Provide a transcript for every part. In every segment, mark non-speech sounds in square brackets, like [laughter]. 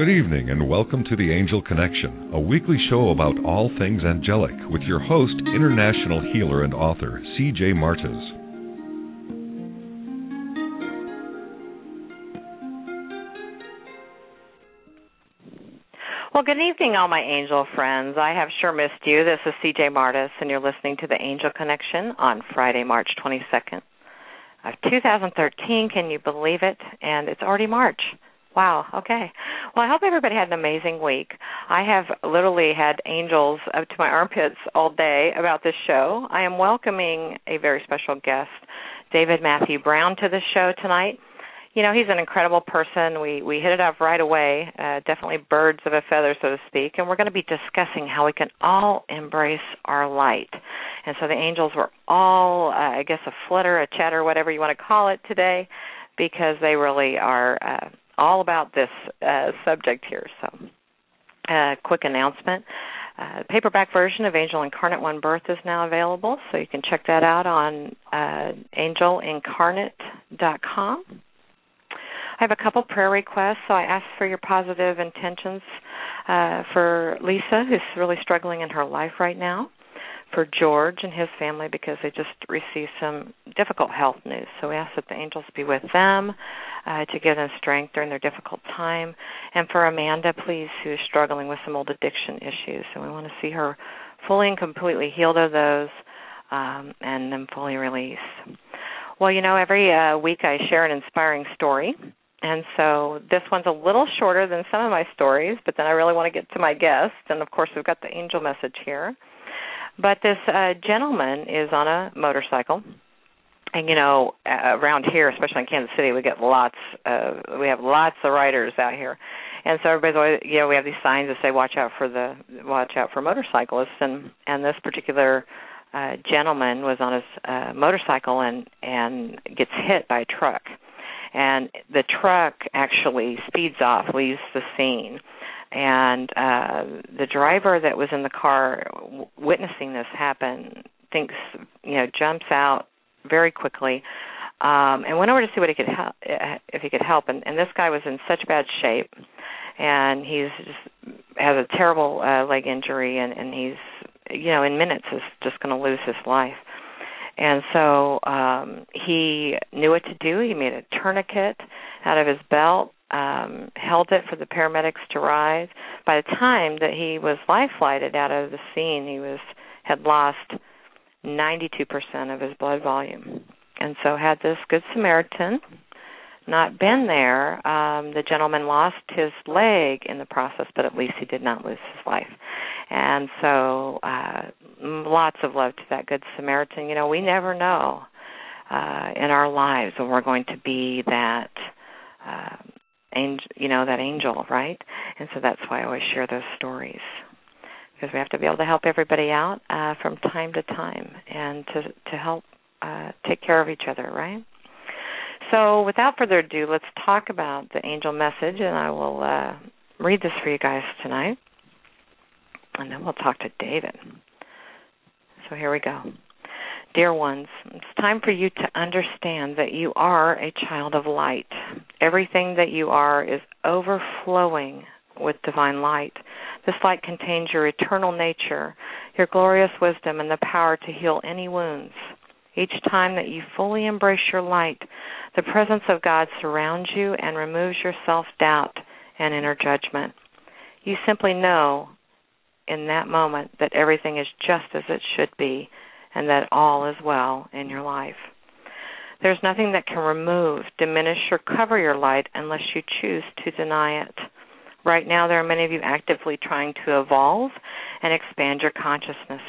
Good evening and welcome to the Angel Connection, a weekly show about all things angelic with your host, international healer and author, C.J. Martes. Well, good evening, all my angel friends. I have sure missed you. This is CJ Martes, and you're listening to the Angel Connection on Friday, March 22nd of 2013. Can you believe it? And it's already March. Wow. Okay. Well, I hope everybody had an amazing week. I have literally had angels up to my armpits all day about this show. I am welcoming a very special guest, David Matthew Brown, to the show tonight. You know, he's an incredible person. We we hit it off right away. Uh, definitely birds of a feather, so to speak. And we're going to be discussing how we can all embrace our light. And so the angels were all, uh, I guess, a flutter, a chatter, whatever you want to call it today, because they really are. Uh, all about this uh, subject here. So, uh, quick announcement. Uh, paperback version of Angel Incarnate One Birth is now available, so you can check that out on uh, angelincarnate.com. I have a couple prayer requests, so I ask for your positive intentions uh, for Lisa, who's really struggling in her life right now for George and his family because they just received some difficult health news. So we ask that the angels be with them uh, to give them strength during their difficult time. And for Amanda, please, who is struggling with some old addiction issues. And we want to see her fully and completely healed of those um, and then fully released. Well, you know, every uh, week I share an inspiring story. And so this one's a little shorter than some of my stories, but then I really want to get to my guest. And of course, we've got the angel message here. But this uh, gentleman is on a motorcycle, and you know, uh, around here, especially in Kansas City, we get lots. Of, we have lots of riders out here, and so everybody's always, you know, we have these signs that say "Watch out for the watch out for motorcyclists," and and this particular uh, gentleman was on his uh, motorcycle and and gets hit by a truck, and the truck actually speeds off, leaves the scene and uh the driver that was in the car w- witnessing this happen thinks you know jumps out very quickly um and went over to see what he could help uh, if he could help. And and this guy was in such bad shape and he's just has a terrible uh leg injury and and he's you know in minutes is just going to lose his life. And so um he knew what to do. He made a tourniquet out of his belt um, held it for the paramedics to rise. By the time that he was life flighted out of the scene, he was had lost 92% of his blood volume. And so, had this Good Samaritan not been there, um, the gentleman lost his leg in the process, but at least he did not lose his life. And so, uh, lots of love to that Good Samaritan. You know, we never know uh, in our lives when we're going to be that. Uh, angel, you know, that angel, right? And so that's why I always share those stories because we have to be able to help everybody out uh, from time to time and to to help uh, take care of each other, right? So, without further ado, let's talk about the angel message, and I will uh, read this for you guys tonight, and then we'll talk to David. So here we go. Dear ones, it's time for you to understand that you are a child of light. Everything that you are is overflowing with divine light. This light contains your eternal nature, your glorious wisdom, and the power to heal any wounds. Each time that you fully embrace your light, the presence of God surrounds you and removes your self doubt and inner judgment. You simply know in that moment that everything is just as it should be and that all is well in your life. There's nothing that can remove, diminish, or cover your light unless you choose to deny it. Right now, there are many of you actively trying to evolve and expand your consciousness.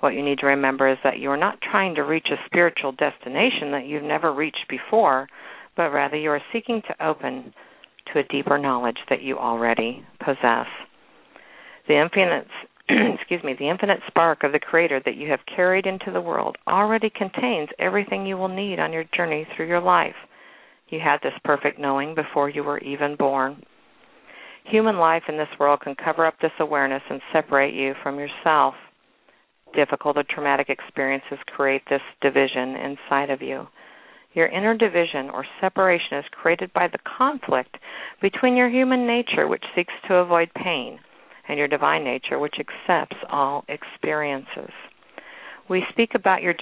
What you need to remember is that you are not trying to reach a spiritual destination that you've never reached before, but rather you are seeking to open to a deeper knowledge that you already possess. The infinite [clears throat] excuse me, the infinite spark of the creator that you have carried into the world already contains everything you will need on your journey through your life. You had this perfect knowing before you were even born. Human life in this world can cover up this awareness and separate you from yourself. Difficult or traumatic experiences create this division inside of you. Your inner division or separation is created by the conflict between your human nature, which seeks to avoid pain, and your divine nature, which accepts all experiences. We speak about your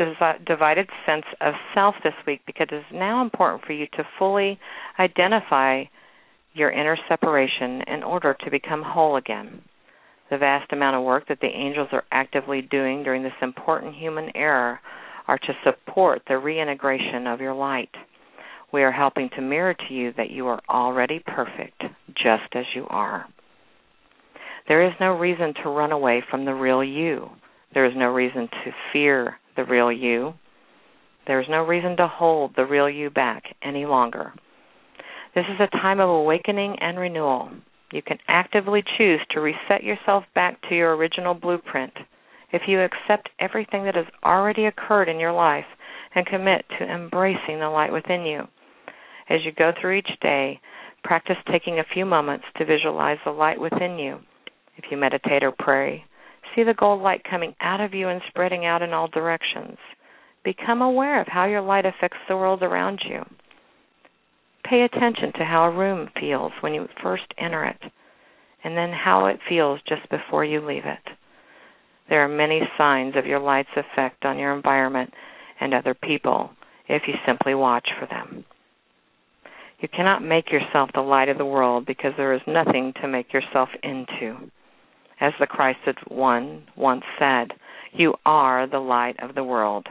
divided sense of self this week because it is now important for you to fully identify your inner separation in order to become whole again. The vast amount of work that the angels are actively doing during this important human era are to support the reintegration of your light. We are helping to mirror to you that you are already perfect, just as you are. There is no reason to run away from the real you. There is no reason to fear the real you. There is no reason to hold the real you back any longer. This is a time of awakening and renewal. You can actively choose to reset yourself back to your original blueprint if you accept everything that has already occurred in your life and commit to embracing the light within you. As you go through each day, practice taking a few moments to visualize the light within you. If you meditate or pray, see the gold light coming out of you and spreading out in all directions. Become aware of how your light affects the world around you. Pay attention to how a room feels when you first enter it, and then how it feels just before you leave it. There are many signs of your light's effect on your environment and other people if you simply watch for them. You cannot make yourself the light of the world because there is nothing to make yourself into. As the Christed One once said, you are the light of the world.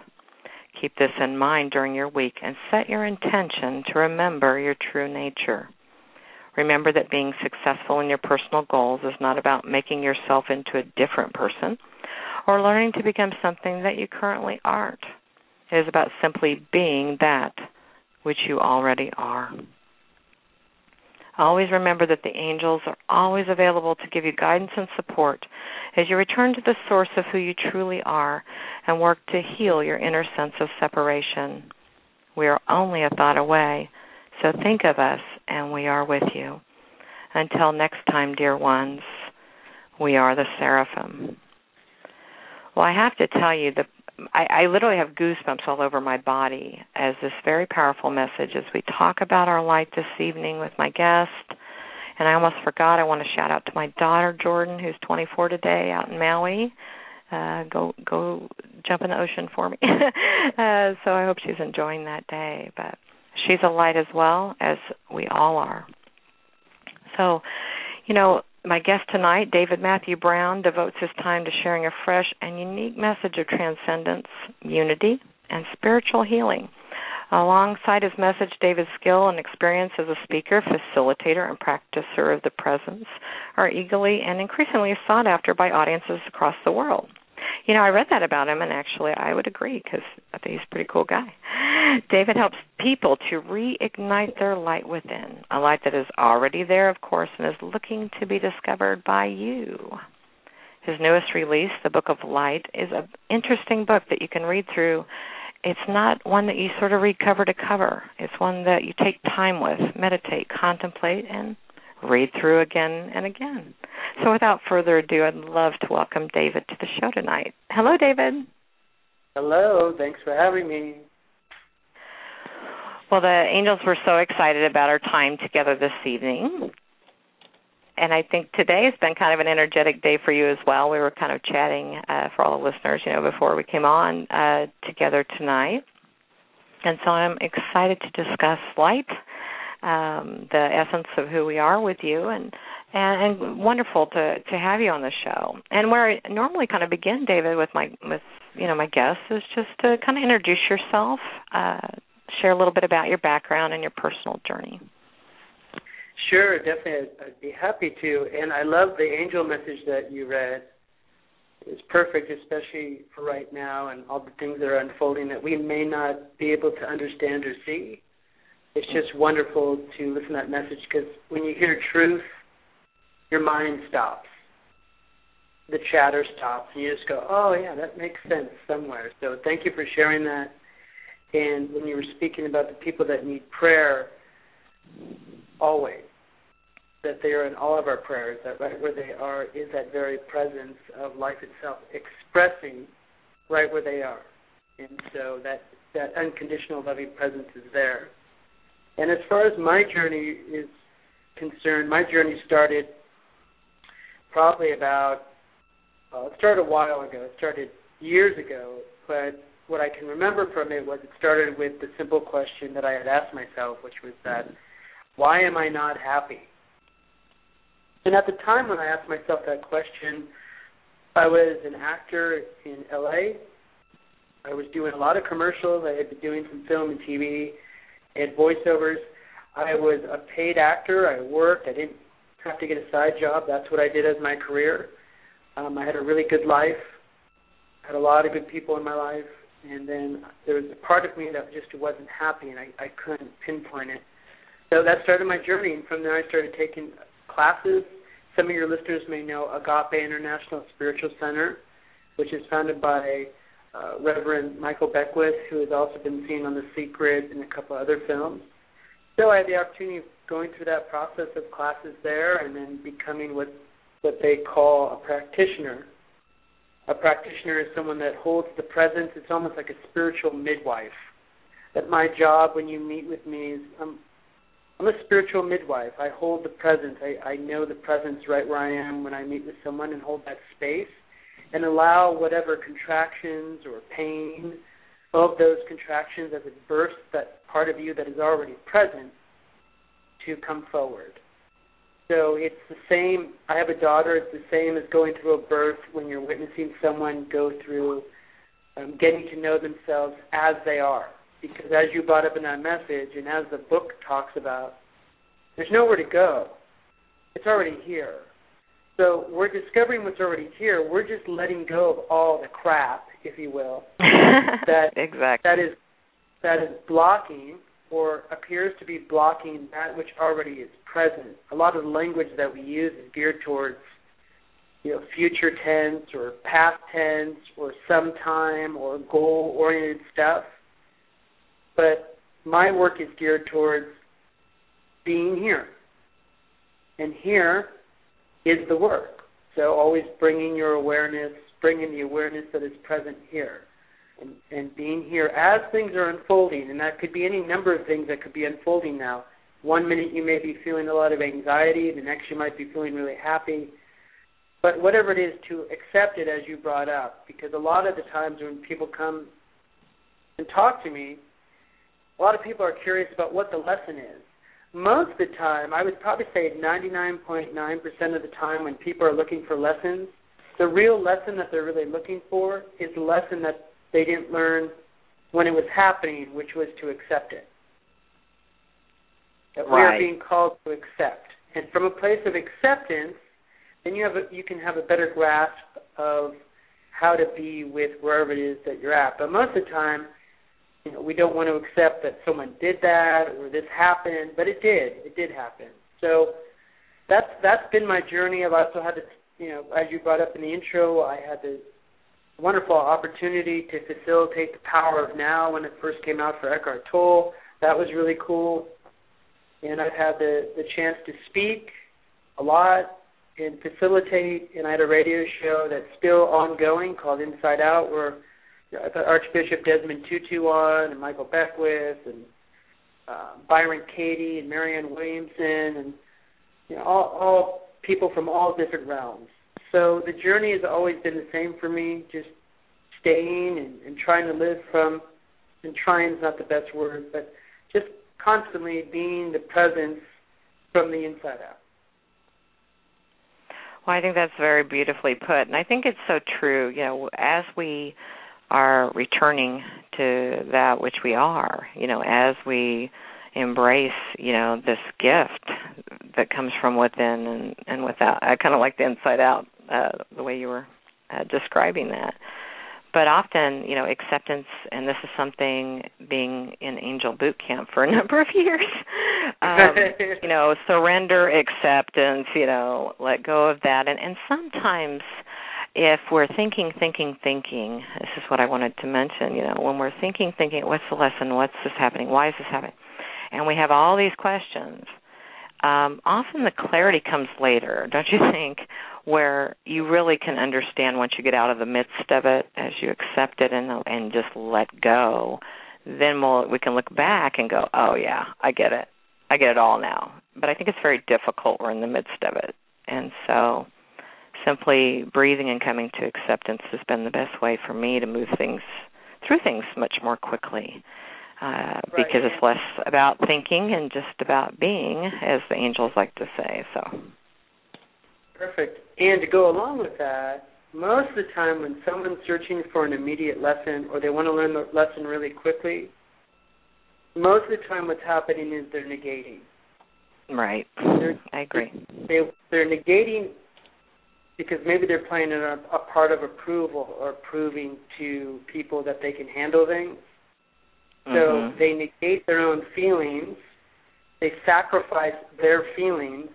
Keep this in mind during your week and set your intention to remember your true nature. Remember that being successful in your personal goals is not about making yourself into a different person or learning to become something that you currently aren't. It is about simply being that which you already are. Always remember that the angels are always available to give you guidance and support as you return to the source of who you truly are and work to heal your inner sense of separation. We are only a thought away, so think of us and we are with you. Until next time, dear ones, we are the seraphim. Well, I have to tell you, the I, I literally have goosebumps all over my body as this very powerful message as we talk about our light this evening with my guest. And I almost forgot. I want to shout out to my daughter Jordan, who's 24 today, out in Maui. Uh, go go jump in the ocean for me. [laughs] uh, so I hope she's enjoying that day. But she's a light as well as we all are. So, you know, my guest tonight, David Matthew Brown, devotes his time to sharing a fresh and unique message of transcendence, unity, and spiritual healing. Alongside his message, David's skill and experience as a speaker, facilitator, and practicer of the presence are eagerly and increasingly sought after by audiences across the world. You know, I read that about him, and actually, I would agree because I think he's a pretty cool guy. David helps people to reignite their light within, a light that is already there, of course, and is looking to be discovered by you. His newest release, The Book of Light, is an interesting book that you can read through. It's not one that you sort of read cover to cover. It's one that you take time with, meditate, contemplate, and read through again and again. So without further ado, I'd love to welcome David to the show tonight. Hello, David. Hello, thanks for having me. Well, the Angels were so excited about our time together this evening. And I think today has been kind of an energetic day for you as well. We were kind of chatting uh, for all the listeners, you know, before we came on uh, together tonight. And so I'm excited to discuss light um, the essence of who we are with you, and, and and wonderful to to have you on the show. And where I normally kind of begin, David, with my with you know my guests is just to kind of introduce yourself, uh, share a little bit about your background and your personal journey. Sure, definitely. I'd be happy to. And I love the angel message that you read. It's perfect, especially for right now and all the things that are unfolding that we may not be able to understand or see. It's just wonderful to listen to that message because when you hear truth, your mind stops. The chatter stops, and you just go, "Oh yeah, that makes sense somewhere." So thank you for sharing that. And when you were speaking about the people that need prayer, always that they are in all of our prayers, that right where they are is that very presence of life itself expressing right where they are. And so that that unconditional loving presence is there. And as far as my journey is concerned, my journey started probably about uh, it started a while ago. It started years ago, but what I can remember from it was it started with the simple question that I had asked myself, which was that why am I not happy? And at the time when I asked myself that question, I was an actor in LA. I was doing a lot of commercials. I had been doing some film and TV and voiceovers. I was a paid actor. I worked. I didn't have to get a side job. That's what I did as my career. Um, I had a really good life. Had a lot of good people in my life. And then there was a part of me that just wasn't happy, and I, I couldn't pinpoint it. So that started my journey, and from there I started taking classes. Some of your listeners may know Agape International Spiritual Center, which is founded by uh, Reverend Michael Beckwith, who has also been seen on The Secret and a couple other films. So I had the opportunity of going through that process of classes there and then becoming what what they call a practitioner. A practitioner is someone that holds the presence. It's almost like a spiritual midwife. That my job when you meet with me is I'm I'm a spiritual midwife. I hold the presence. I, I know the presence right where I am when I meet with someone and hold that space and allow whatever contractions or pain of those contractions as it bursts that part of you that is already present to come forward. So it's the same. I have a daughter. It's the same as going through a birth when you're witnessing someone go through um, getting to know themselves as they are because as you brought up in that message and as the book talks about, there's nowhere to go. It's already here. So we're discovering what's already here. We're just letting go of all the crap, if you will, [laughs] that exactly. that is that is blocking or appears to be blocking that which already is present. A lot of the language that we use is geared towards you know future tense or past tense or sometime or goal oriented stuff but my work is geared towards being here. And here is the work. So always bringing your awareness, bringing the awareness that is present here. And, and being here as things are unfolding, and that could be any number of things that could be unfolding now. One minute you may be feeling a lot of anxiety, the next you might be feeling really happy. But whatever it is, to accept it as you brought up, because a lot of the times when people come and talk to me, a lot of people are curious about what the lesson is. Most of the time, I would probably say 99.9% of the time when people are looking for lessons, the real lesson that they're really looking for is the lesson that they didn't learn when it was happening, which was to accept it. That we are being called to accept. And from a place of acceptance, then you have a, you can have a better grasp of how to be with wherever it is that you're at. But most of the time, you know, we don't want to accept that someone did that or this happened, but it did. It did happen. So that's that's been my journey. I've also had to, you know, as you brought up in the intro, I had the wonderful opportunity to facilitate the Power of Now when it first came out for Eckhart Tolle. That was really cool. And I've had the the chance to speak a lot and facilitate. And I had a radio show that's still ongoing called Inside Out, where I've got Archbishop Desmond Tutu on, and Michael Beckwith, and uh, Byron Katie, and Marianne Williamson, and you know, all, all people from all different realms. So the journey has always been the same for me, just staying and, and trying to live from, and trying is not the best word, but just constantly being the presence from the inside out. Well, I think that's very beautifully put, and I think it's so true. You know, as we are returning to that which we are. You know, as we embrace, you know, this gift that comes from within and and without. I kind of like the inside out uh, the way you were uh, describing that. But often, you know, acceptance, and this is something being in angel boot camp for a [laughs] number of years. Um, [laughs] you know, surrender, acceptance. You know, let go of that, and and sometimes if we're thinking, thinking, thinking, this is what I wanted to mention, you know, when we're thinking, thinking, what's the lesson? What's this happening? Why is this happening? And we have all these questions. Um, often the clarity comes later, don't you [laughs] think? Where you really can understand once you get out of the midst of it, as you accept it and and just let go. Then we'll we can look back and go, oh yeah, I get it, I get it all now. But I think it's very difficult. We're in the midst of it, and so simply breathing and coming to acceptance has been the best way for me to move things through things much more quickly uh, right. because it's less about thinking and just about being, as the angels like to say. So. Perfect. And to go along with that, most of the time when someone's searching for an immediate lesson or they want to learn the lesson really quickly, most of the time what's happening is they're negating. Right. They're, I agree. They, they're negating because maybe they're playing a, a part of approval or proving to people that they can handle things. So mm-hmm. they negate their own feelings. They sacrifice their feelings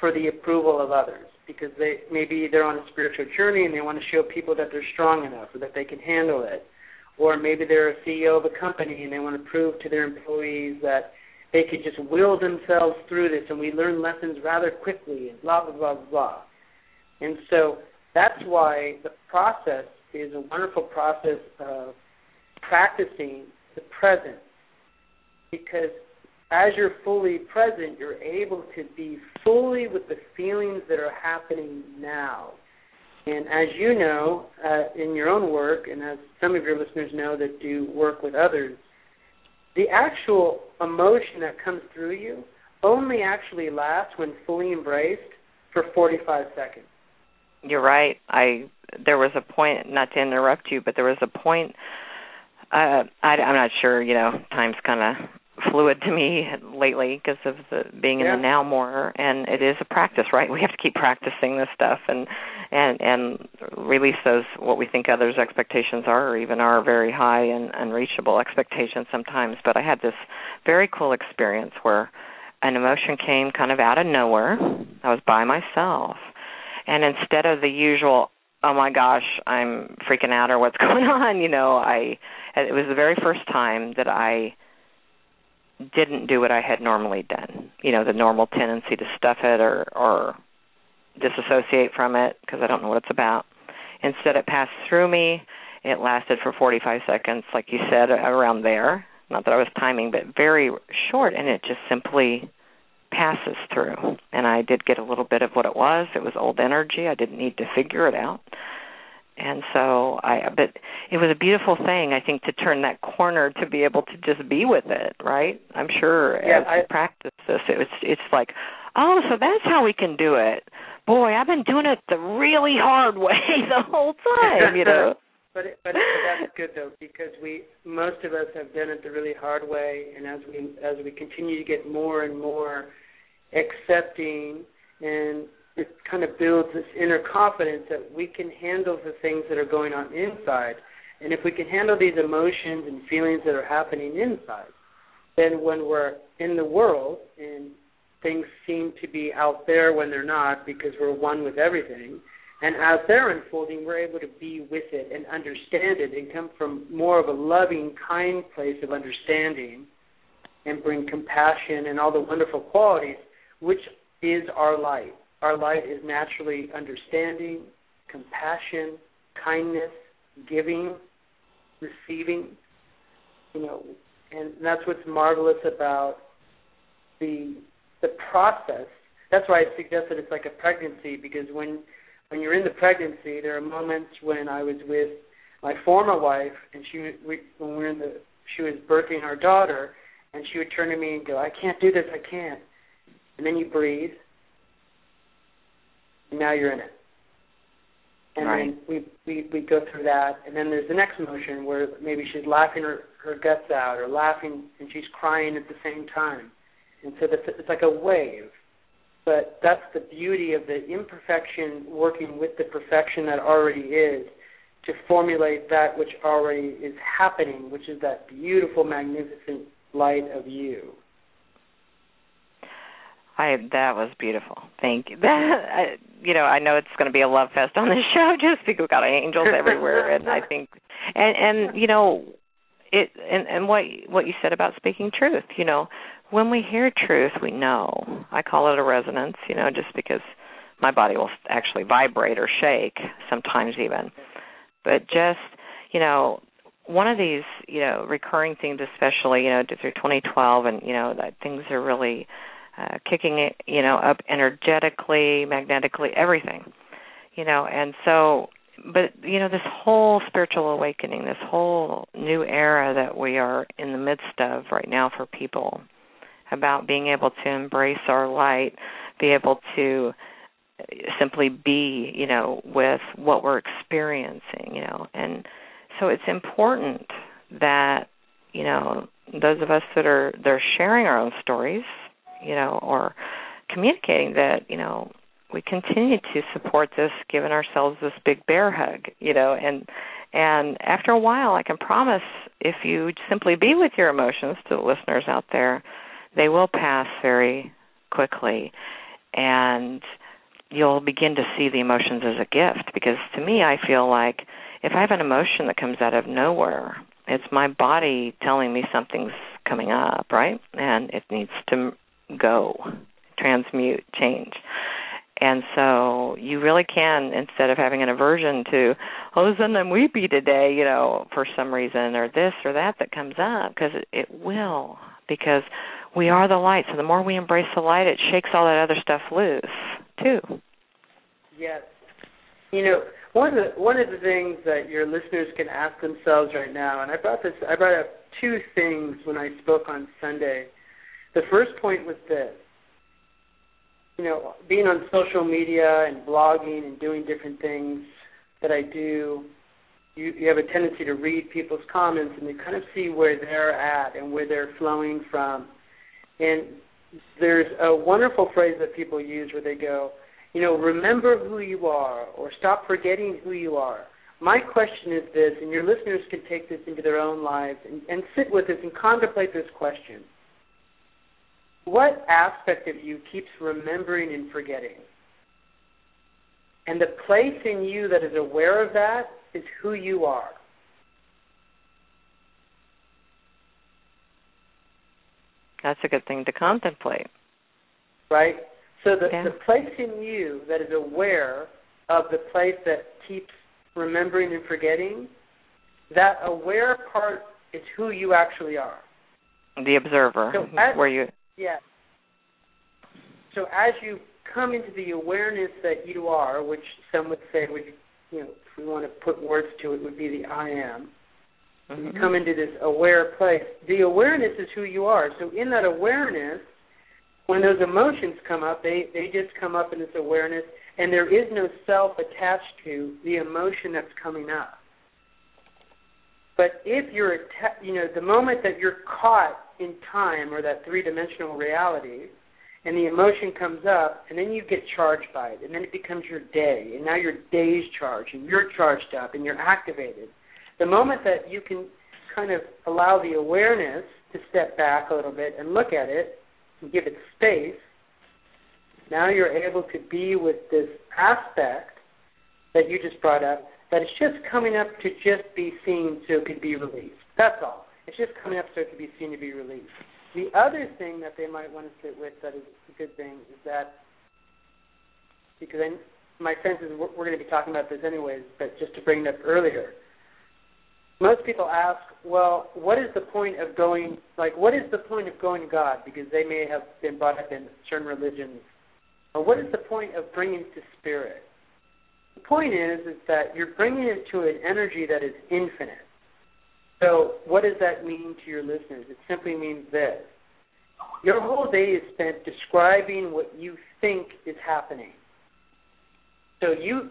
for the approval of others because they maybe they're on a spiritual journey and they want to show people that they're strong enough or that they can handle it. Or maybe they're a CEO of a company and they want to prove to their employees that they could just will themselves through this and we learn lessons rather quickly and blah blah blah blah. And so that's why the process is a wonderful process of practicing the present. Because as you're fully present, you're able to be fully with the feelings that are happening now. And as you know, uh, in your own work, and as some of your listeners know that do work with others, the actual emotion that comes through you only actually lasts when fully embraced for 45 seconds. You're right. I there was a point, not to interrupt you, but there was a point. Uh, I, I'm not sure. You know, time's kind of fluid to me lately because of the being in yeah. the now more and it is a practice right we have to keep practicing this stuff and and and release those what we think others expectations are or even our very high and unreachable expectations sometimes but i had this very cool experience where an emotion came kind of out of nowhere i was by myself and instead of the usual oh my gosh i'm freaking out or what's [laughs] going on you know i it was the very first time that i didn't do what i had normally done. You know the normal tendency to stuff it or or disassociate from it because i don't know what it's about. Instead it passed through me. It lasted for 45 seconds like you said around there. Not that i was timing but very short and it just simply passes through. And I did get a little bit of what it was. It was old energy. I didn't need to figure it out. And so I but it was a beautiful thing I think to turn that corner to be able to just be with it, right? I'm sure yeah, as I, you practice this it's it's like, "Oh, so that's how we can do it." Boy, I've been doing it the really hard [laughs] way the whole time, you know. But, it, but but that's good though because we most of us have done it the really hard way, and as we as we continue to get more and more accepting, and it kind of builds this inner confidence that we can handle the things that are going on inside. And if we can handle these emotions and feelings that are happening inside, then when we're in the world and things seem to be out there when they're not because we're one with everything, and as they're unfolding, we're able to be with it and understand it and come from more of a loving, kind place of understanding and bring compassion and all the wonderful qualities which is our light. Our light is naturally understanding, compassion, kindness, giving, receiving. You know, and that's what's marvelous about the the process. That's why I suggested it's like a pregnancy because when when you're in the pregnancy, there are moments when I was with my former wife, and she we, when we were in the she was birthing our daughter, and she would turn to me and go, "I can't do this. I can't." and then you breathe, and now you're in it. and right. then we, we we go through that, and then there's the next emotion where maybe she's laughing her her guts out, or laughing and she's crying at the same time, and so that's it's like a wave. But that's the beauty of the imperfection working with the perfection that already is to formulate that which already is happening, which is that beautiful, magnificent light of you. I that was beautiful. Thank you. [laughs] That I, you know, I know it's going to be a love fest on this [laughs] show just because we've got angels everywhere, and I [laughs] think, and and you know, it and and what what you said about speaking truth. You know, when we hear truth, we know. I call it a resonance. You know, just because my body will actually vibrate or shake sometimes even, but just you know one of these you know recurring themes especially you know through 2012 and you know that things are really uh, kicking it, you know, up energetically, magnetically, everything, you know, and so, but you know, this whole spiritual awakening, this whole new era that we are in the midst of right now for people, about being able to embrace our light, be able to simply be, you know, with what we're experiencing, you know, and so it's important that you know those of us that are they're sharing our own stories you know, or communicating that, you know, we continue to support this, giving ourselves this big bear hug, you know, and and after a while, I can promise if you simply be with your emotions to the listeners out there, they will pass very quickly, and you'll begin to see the emotions as a gift. Because to me, I feel like if I have an emotion that comes out of nowhere, it's my body telling me something's coming up, right? And it needs to go, transmute, change. And so you really can, instead of having an aversion to, oh, then I'm weepy today, you know, for some reason, or this or that that comes up, because it, it will, because we are the light. So the more we embrace the light, it shakes all that other stuff loose, too. Yes. You know, one of the one of the things that your listeners can ask themselves right now, and I brought this, I brought up two things when I spoke on Sunday the first point was this. You know, being on social media and blogging and doing different things that I do, you, you have a tendency to read people's comments and you kind of see where they're at and where they're flowing from. And there's a wonderful phrase that people use where they go, you know, remember who you are or stop forgetting who you are. My question is this, and your listeners can take this into their own lives and, and sit with this and contemplate this question what aspect of you keeps remembering and forgetting? And the place in you that is aware of that is who you are. That's a good thing to contemplate. Right? So the, yeah. the place in you that is aware of the place that keeps remembering and forgetting, that aware part is who you actually are. The observer, so as, where you Yeah. So as you come into the awareness that you are, which some would say would you know, if we want to put words to it, would be the I am. Mm-hmm. You come into this aware place. The awareness is who you are. So in that awareness, when those emotions come up, they they just come up in this awareness, and there is no self attached to the emotion that's coming up. But if you're, atta- you know, the moment that you're caught in time or that three dimensional reality, and the emotion comes up, and then you get charged by it, and then it becomes your day, and now your day's charged, and you're charged up, and you're activated. The moment that you can kind of allow the awareness to step back a little bit and look at it and give it space, now you're able to be with this aspect that you just brought up that it's just coming up to just be seen so it could be released. That's all. It's just coming up so it can be seen to be released. The other thing that they might want to sit with that is a good thing is that because I, my sense is we're, we're going to be talking about this anyways, but just to bring it up earlier, most people ask, well, what is the point of going? Like, what is the point of going to God? Because they may have been brought up in certain religions. What is the point of bringing to spirit? The point is, is that you're bringing it to an energy that is infinite. So, what does that mean to your listeners? It simply means this your whole day is spent describing what you think is happening. So, you,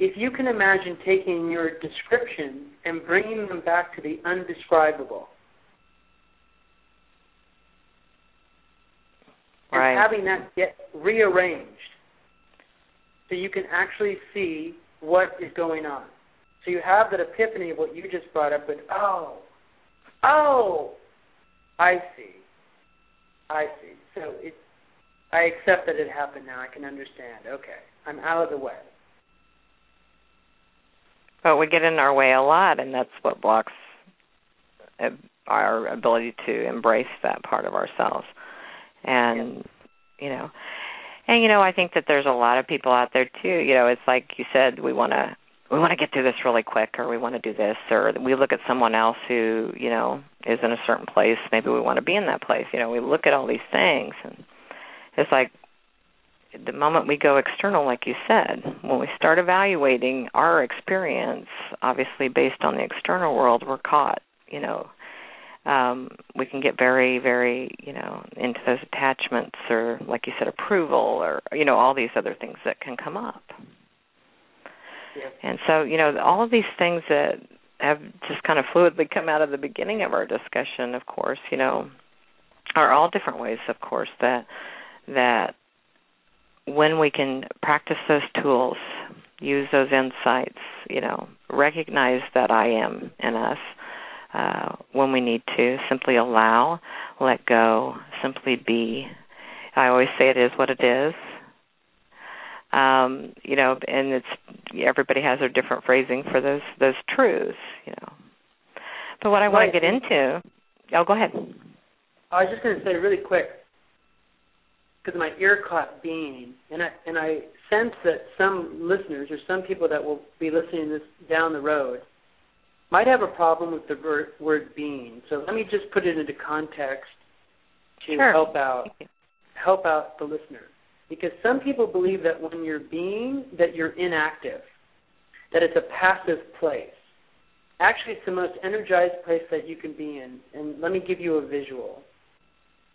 if you can imagine taking your description and bringing them back to the undescribable, right. and having that get rearranged so you can actually see what is going on. So you have that epiphany of what you just brought up, but oh, oh, I see, I see. So it, I accept that it happened now. I can understand. Okay, I'm out of the way. But we get in our way a lot, and that's what blocks uh, our ability to embrace that part of ourselves. And you know, and you know, I think that there's a lot of people out there too. You know, it's like you said, we want to we want to get through this really quick, or we want to do this, or we look at someone else who you know is in a certain place. Maybe we want to be in that place. You know, we look at all these things, and it's like the moment we go external, like you said, when we start evaluating our experience, obviously based on the external world, we're caught. You know, um, we can get very, very, you know, into those attachments, or like you said, approval, or you know, all these other things that can come up. Yeah. And so, you know, all of these things that have just kind of fluidly come out of the beginning of our discussion, of course, you know, are all different ways, of course, that that when we can practice those tools, use those insights, you know, recognize that I am in us uh, when we need to, simply allow, let go, simply be. I always say it is what it is. Um, you know, and it's everybody has their different phrasing for those those truths, you know. But what I want to get into, oh, go ahead. I was just going to say really quick because my ear caught being, and I and I sense that some listeners or some people that will be listening to this down the road might have a problem with the word, word being. So let me just put it into context to sure. help out help out the listener. Because some people believe that when you're being, that you're inactive, that it's a passive place. Actually, it's the most energized place that you can be in. And let me give you a visual.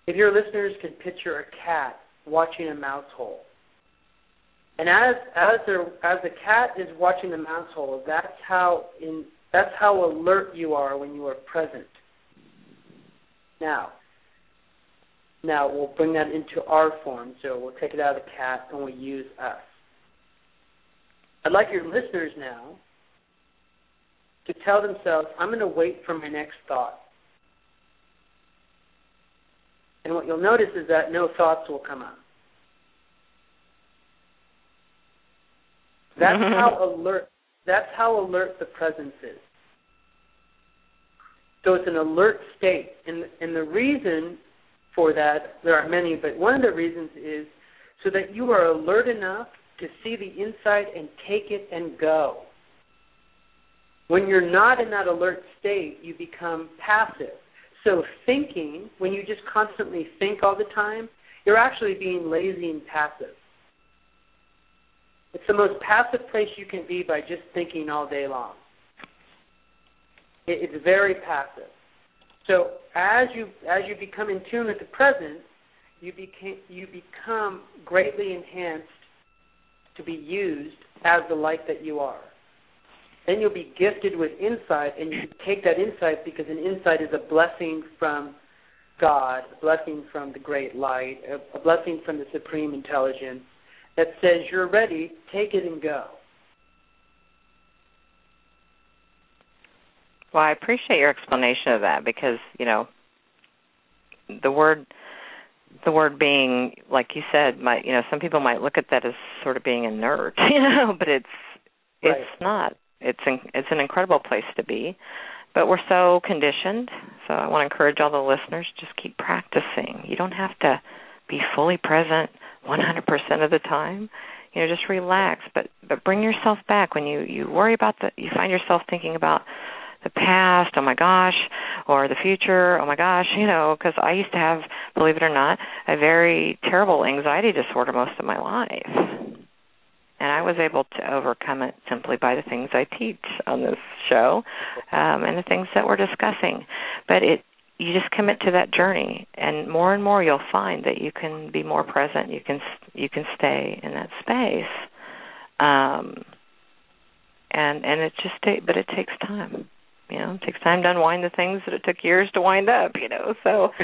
If your listeners could picture a cat watching a mouse hole, and as as the as the cat is watching the mouse hole, that's how in that's how alert you are when you are present. Now, now we'll bring that into our form. So we'll take it out of the cat and we'll use us. I'd like your listeners now to tell themselves, I'm going to wait for my next thought. And what you'll notice is that no thoughts will come up. That's how [laughs] alert that's how alert the presence is. So it's an alert state. And and the reason for that, there are many, but one of the reasons is so that you are alert enough to see the insight and take it and go. When you're not in that alert state, you become passive. So thinking, when you just constantly think all the time, you're actually being lazy and passive. It's the most passive place you can be by just thinking all day long. It's very passive. So as you as you become in tune with the present, you became you become greatly enhanced to be used as the light that you are. Then you'll be gifted with insight, and you take that insight because an insight is a blessing from God, a blessing from the great light, a, a blessing from the supreme intelligence that says you're ready, take it and go. Well, I appreciate your explanation of that because you know the word the word being like you said might you know some people might look at that as sort of being inert [laughs] you know but it's right. it's not it's an it's an incredible place to be but we're so conditioned. So i want to encourage all the listeners just keep practicing. You don't have to be fully present 100% of the time. You know just relax but but bring yourself back. When you you worry about the you find yourself thinking about the past, oh my gosh, or the future, oh my gosh, you know, because I used to have, believe it or not, a very terrible anxiety disorder most of my life. And I was able to overcome it simply by the things I teach on this show um, and the things that we're discussing. But it, you just commit to that journey, and more and more you'll find that you can be more present. You can you can stay in that space. Um, and and it just take but it takes time you know it takes time to unwind the things that it took years to wind up you know so [laughs]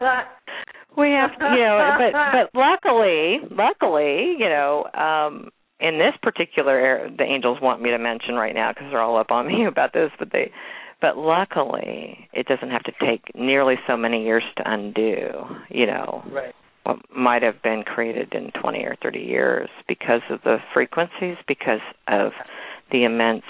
[laughs] we have you know but but luckily luckily you know um in this particular area the angels want me to mention right now because they're all up on [laughs] me about this but they but luckily it doesn't have to take nearly so many years to undo you know. Right. What might have been created in 20 or 30 years because of the frequencies because of the immense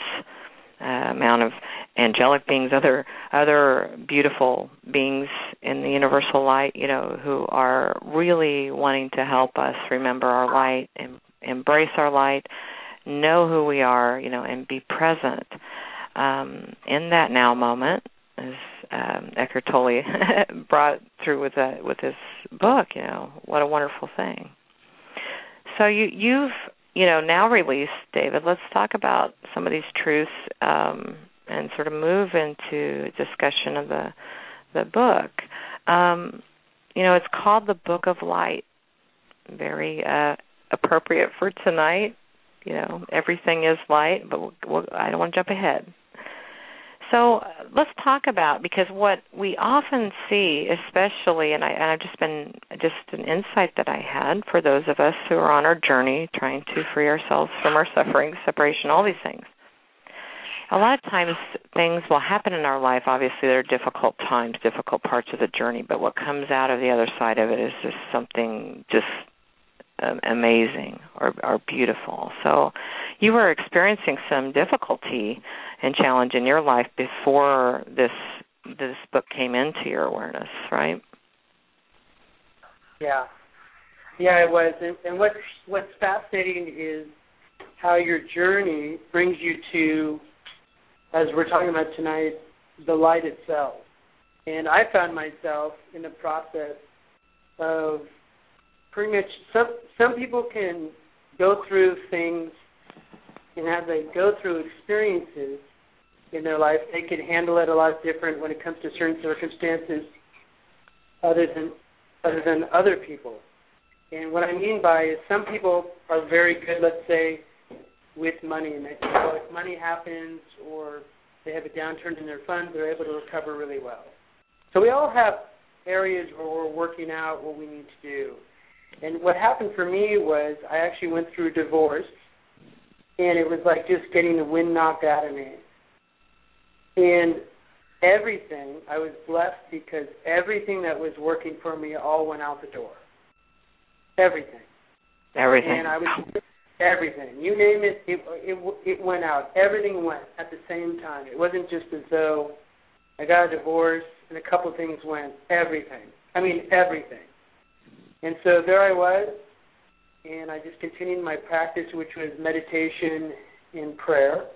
uh, amount of angelic beings, other other beautiful beings in the universal light, you know, who are really wanting to help us remember our light and embrace our light, know who we are, you know, and be present um, in that now moment, as um, Eckhart Tolle [laughs] brought through with that with his book. You know, what a wonderful thing. So you you've you know now released David. Let's talk about some of these truths um, and sort of move into discussion of the the book. Um, you know, it's called the Book of Light. Very uh, appropriate for tonight. You know, everything is light, but we'll, we'll, I don't want to jump ahead. So uh, let's talk about because what we often see, especially, and, I, and I've just been just an insight that I had for those of us who are on our journey trying to free ourselves from our suffering, separation, all these things. A lot of times things will happen in our life. Obviously, there are difficult times, difficult parts of the journey, but what comes out of the other side of it is just something just um, amazing or, or beautiful. So, you were experiencing some difficulty and challenge in your life before this this book came into your awareness, right? Yeah, yeah, it was. And, and what's what's fascinating is how your journey brings you to, as we're talking about tonight, the light itself. And I found myself in the process of pretty much some some people can go through things and as they go through experiences in their life, they can handle it a lot different when it comes to certain circumstances other than other than other people. And what I mean by is some people are very good, let's say, with money, and they, so if money happens or they have a downturn in their funds, they're able to recover really well. So we all have areas where we're working out what we need to do. And what happened for me was I actually went through a divorce, and it was like just getting the wind knocked out of me. And everything, I was blessed because everything that was working for me all went out the door. Everything. Everything. And I was everything. You name it, it it it went out. Everything went at the same time. It wasn't just as though I got a divorce and a couple of things went. Everything. I mean everything. And so there I was, and I just continued my practice, which was meditation and prayer.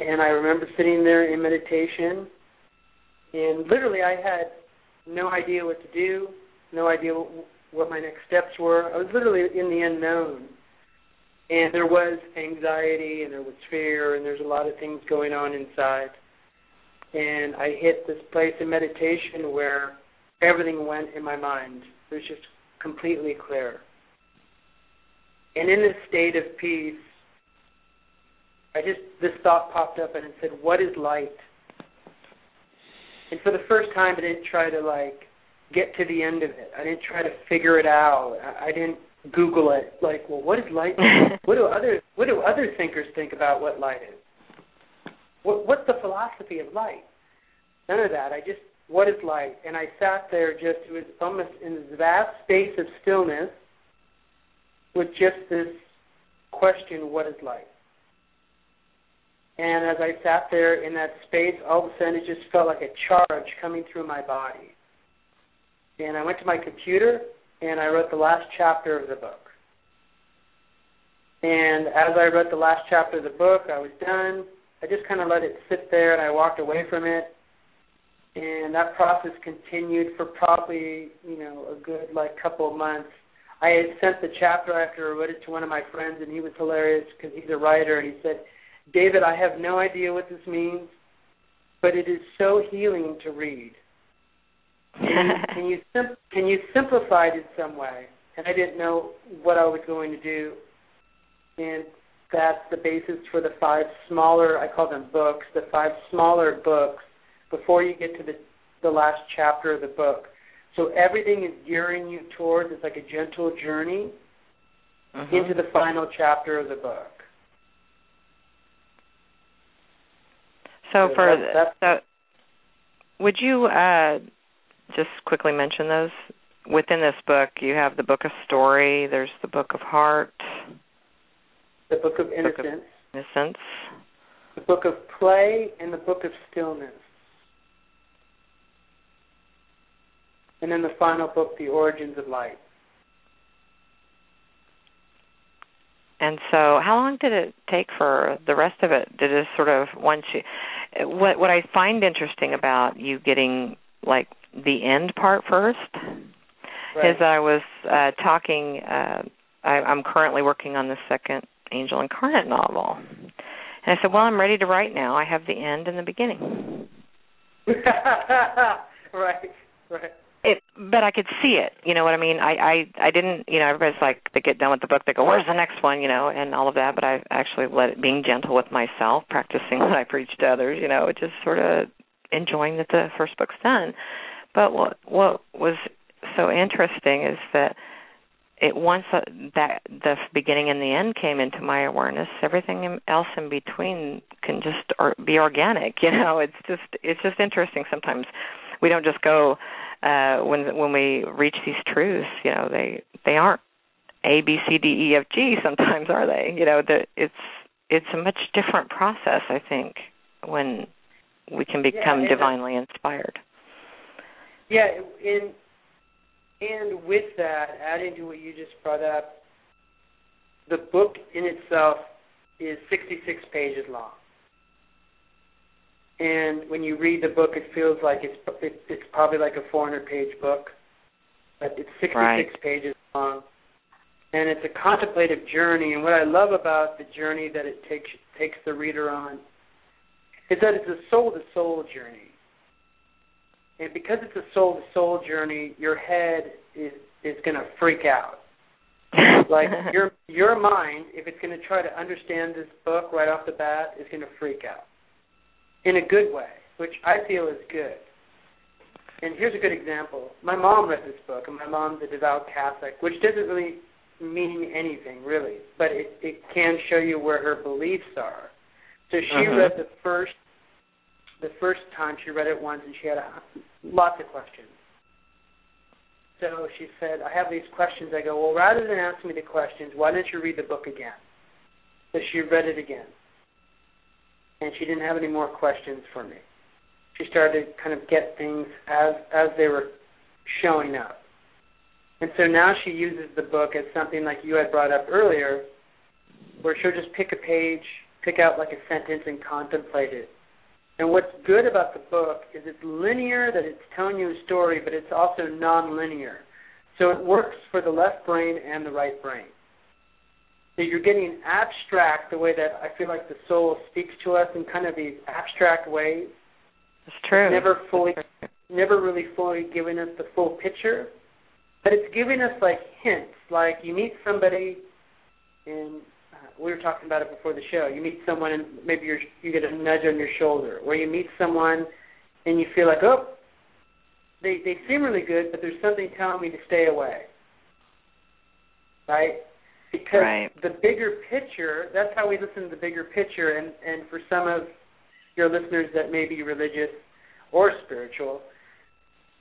And I remember sitting there in meditation, and literally I had no idea what to do, no idea what my next steps were. I was literally in the unknown. And there was anxiety, and there was fear, and there's a lot of things going on inside. And I hit this place in meditation where everything went in my mind. It was just completely clear. And in this state of peace, I just this thought popped up and it said, "What is light?" And for the first time, I didn't try to like get to the end of it. I didn't try to figure it out. I, I didn't Google it. Like, well, what is light? [laughs] what do other what do other thinkers think about what light is? What, what's the philosophy of light? None of that. I just what is light? And I sat there just it was almost in this vast space of stillness with just this question, what is light? And as I sat there in that space, all of a sudden it just felt like a charge coming through my body. And I went to my computer and I wrote the last chapter of the book. And as I wrote the last chapter of the book, I was done. I just kind of let it sit there and I walked away from it. And that process continued for probably, you know, a good like couple of months. I had sent the chapter after I wrote it to one of my friends, and he was hilarious because he's a writer, and he said, David, I have no idea what this means, but it is so healing to read. Can you [laughs] can you, can you simplify it in some way? And I didn't know what I was going to do. And that's the basis for the five smaller, I call them books, the five smaller books before you get to the, the last chapter of the book. So everything is gearing you towards, it's like a gentle journey mm-hmm. into the final chapter of the book. So, for so, would you uh, just quickly mention those? Within this book, you have the book of story. There's the book of heart. The book of innocence. Book of innocence. The book of play and the book of stillness. And then the final book, The Origins of Light. And so, how long did it take for the rest of it? Did it sort of once you? What what I find interesting about you getting like the end part first right. is I was uh, talking. Uh, I, I'm currently working on the second Angel Incarnate novel, and I said, "Well, I'm ready to write now. I have the end and the beginning." [laughs] right, right it but I could see it. You know what I mean? I I I didn't. You know, everybody's like they get done with the book, they go, "Where's the next one?" You know, and all of that. But I actually let it being gentle with myself, practicing what I preach to others. You know, just sort of enjoying that the first book's done. But what what was so interesting is that it once uh, that the beginning and the end came into my awareness everything else in between can just be organic [laughs] you know it's just it's just interesting sometimes we don't just go uh, when when we reach these truths, you know, they they aren't A B C D E F G. [laughs] Sometimes are they? You know, that it's it's a much different process. I think when we can become yeah, divinely inspired. Yeah, and and with that, adding to what you just brought up, the book in itself is 66 pages long and when you read the book, it feels like it's it's probably like a 400 page book, but it's 66 right. pages long, and it's a contemplative journey. And what I love about the journey that it takes takes the reader on is that it's a soul to soul journey, and because it's a soul to soul journey, your head is is going to freak out. [laughs] like your your mind, if it's going to try to understand this book right off the bat, is going to freak out in a good way, which I feel is good. And here's a good example. My mom read this book, and my mom's a devout Catholic, which doesn't really mean anything, really, but it, it can show you where her beliefs are. So she uh-huh. read the first the first time she read it once, and she had a, lots of questions. So she said, "I have these questions." I go, "Well, rather than ask me the questions, why don't you read the book again?" So she read it again and she didn't have any more questions for me. She started to kind of get things as as they were showing up. And so now she uses the book as something like you had brought up earlier, where she'll just pick a page, pick out like a sentence and contemplate it. And what's good about the book is it's linear, that it's telling you a story, but it's also nonlinear. So it works for the left brain and the right brain that you're getting abstract the way that I feel like the soul speaks to us in kind of these abstract ways. It's true. never fully, never really fully giving us the full picture, but it's giving us like hints. Like you meet somebody, and uh, we were talking about it before the show. You meet someone, and maybe you're, you get a nudge on your shoulder, or you meet someone, and you feel like, oh, they they seem really good, but there's something telling me to stay away. Right? Because right. the bigger picture that's how we listen to the bigger picture. And and for some of your listeners that may be religious or spiritual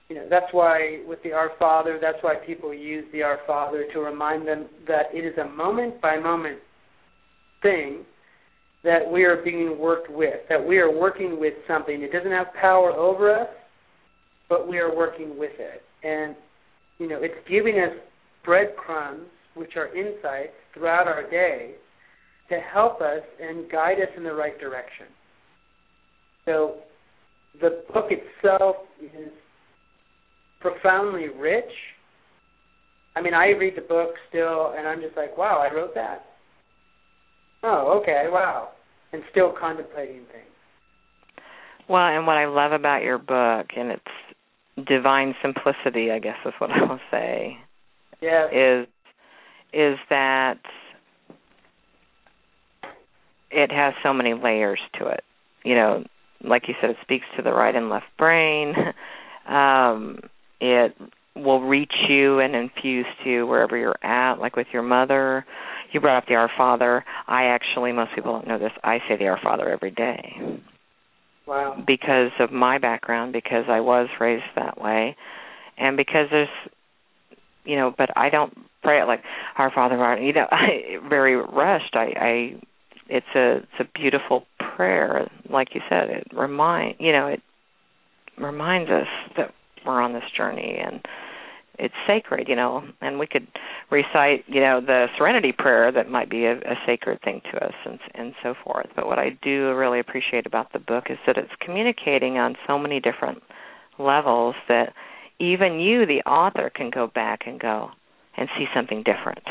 you know that's why with the our father that's why people use the our father to remind them that it is a moment by moment thing that we are being worked with that we are working with something. It doesn't have power over us but we are working with it. And you know it's giving us breadcrumbs which are insights throughout our day to help us and guide us in the right direction. So the book itself is profoundly rich. I mean, I read the book still, and I'm just like, wow, I wrote that. Oh, okay, wow. And still contemplating things. Well, and what I love about your book, and its divine simplicity, I guess is what I will say, yes. is is that it has so many layers to it. You know, like you said, it speaks to the right and left brain. [laughs] um, it will reach you and infuse to you wherever you're at, like with your mother. You brought up the Our Father. I actually, most people don't know this, I say the Our Father every day. Wow. Because of my background, because I was raised that way, and because there's, you know, but I don't pray it like Our Father, Our, you know, [laughs] I, very rushed. I, I, it's a, it's a beautiful prayer, like you said. It remind, you know, it reminds us that we're on this journey and it's sacred, you know, and we could recite, you know, the serenity prayer that might be a, a sacred thing to us and and so forth. But what I do really appreciate about the book is that it's communicating on so many different levels that even you, the author, can go back and go and see something different.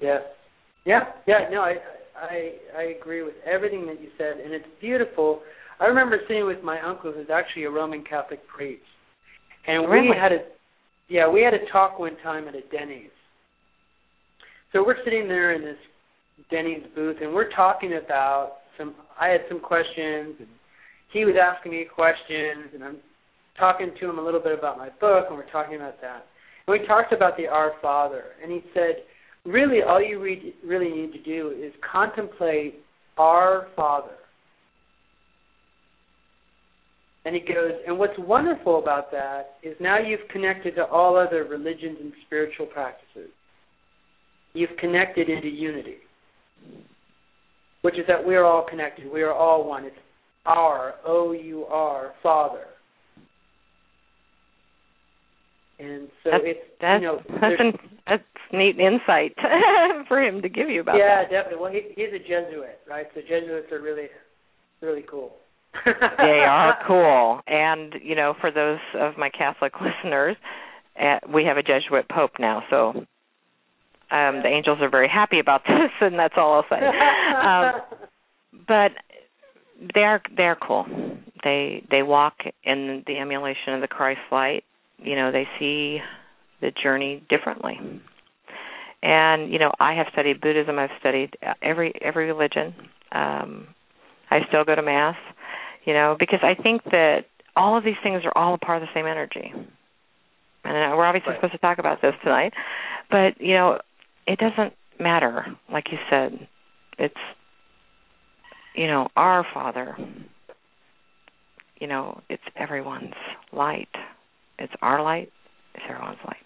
Yeah, yeah, yeah. No, I I I agree with everything that you said, and it's beautiful. I remember sitting with my uncle, who's actually a Roman Catholic priest, and really? we had a yeah, we had a talk one time at a Denny's. So we're sitting there in this Denny's booth, and we're talking about some. I had some questions, and he was asking me questions, and I'm talking to him a little bit about my book, and we're talking about that. And we talked about the Our Father, and he said, really, all you read, really need to do is contemplate Our Father. And he goes, and what's wonderful about that is now you've connected to all other religions and spiritual practices. You've connected into unity, which is that we are all connected. We are all one. It's our, O U R, Father. And so that's, it's that's, you know that's an, that's neat insight [laughs] for him to give you about yeah, that. definitely. Well, he, he's a Jesuit, right? So Jesuits are really, really cool. [laughs] they are cool, and you know, for those of my Catholic [laughs] listeners, uh, we have a Jesuit Pope now, so um, the angels are very happy about this, and that's all I'll say. um, but they are they are cool. They they walk in the emulation of the Christ light. You know, they see the journey differently. And you know, I have studied Buddhism. I've studied every every religion. Um, I still go to mass. You know, because I think that all of these things are all a part of the same energy. And we're obviously right. supposed to talk about this tonight, but you know, it doesn't matter. Like you said, it's you know our Father. You know, it's everyone's light. It's our light. It's everyone's light.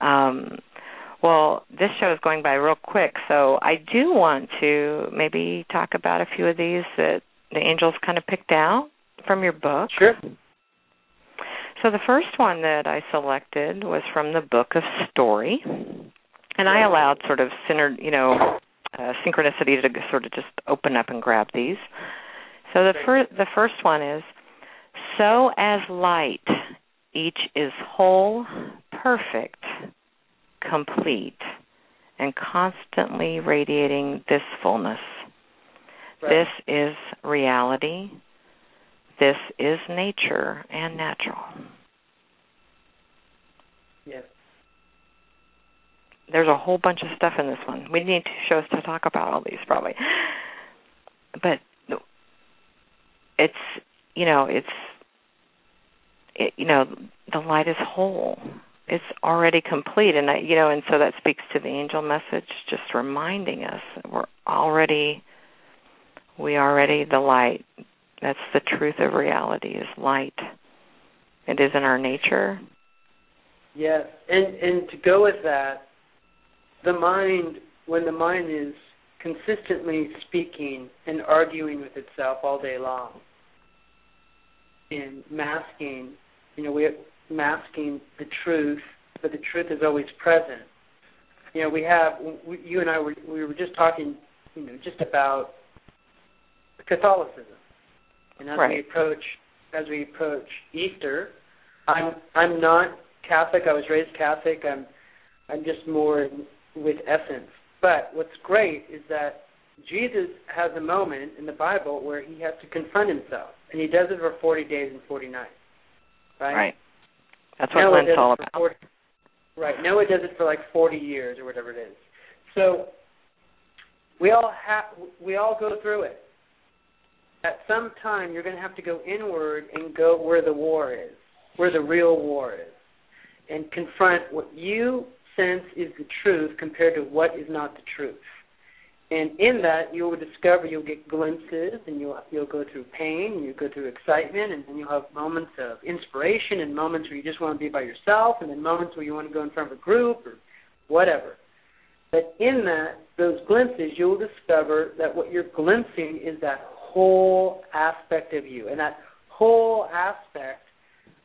Um, well, this show is going by real quick, so I do want to maybe talk about a few of these that the angels kind of picked out from your book. Sure. So the first one that I selected was from the book of story, and I allowed sort of syner, you know, uh, synchronicity to sort of just open up and grab these. So the first the first one is so as light each is whole, perfect, complete, and constantly radiating this fullness. Right. This is reality. This is nature and natural. Yes. There's a whole bunch of stuff in this one. We need two shows to talk about all these probably. But it's you know, it's it, you know, the light is whole. It's already complete and I, you know, and so that speaks to the angel message just reminding us that we're already we already the light. That's the truth of reality is light. It is in our nature. Yes, and and to go with that, the mind when the mind is consistently speaking and arguing with itself all day long, and masking, you know, we're masking the truth, but the truth is always present. You know, we have we, you and I were we were just talking, you know, just about Catholicism, and as Right. we approach as we approach Easter, I'm I'm not Catholic. I was raised Catholic. I'm I'm just more in, with essence. But what's great is that Jesus has a moment in the Bible where he has to confront himself, and he does it for 40 days and 40 nights. Right. Right. That's what Noah Lent's does all about. 40, right. Noah does it for like 40 years or whatever it is. So We all have we all go through it. At some time you're going to have to go inward and go where the war is, where the real war is, and confront what you sense is the truth compared to what is not the truth. And in that, you will discover you'll get glimpses, and you'll you'll go through pain, and you go through excitement, and then you'll have moments of inspiration, and moments where you just want to be by yourself, and then moments where you want to go in front of a group or whatever. But in that, those glimpses, you'll discover that what you're glimpsing is that whole aspect of you, and that whole aspect,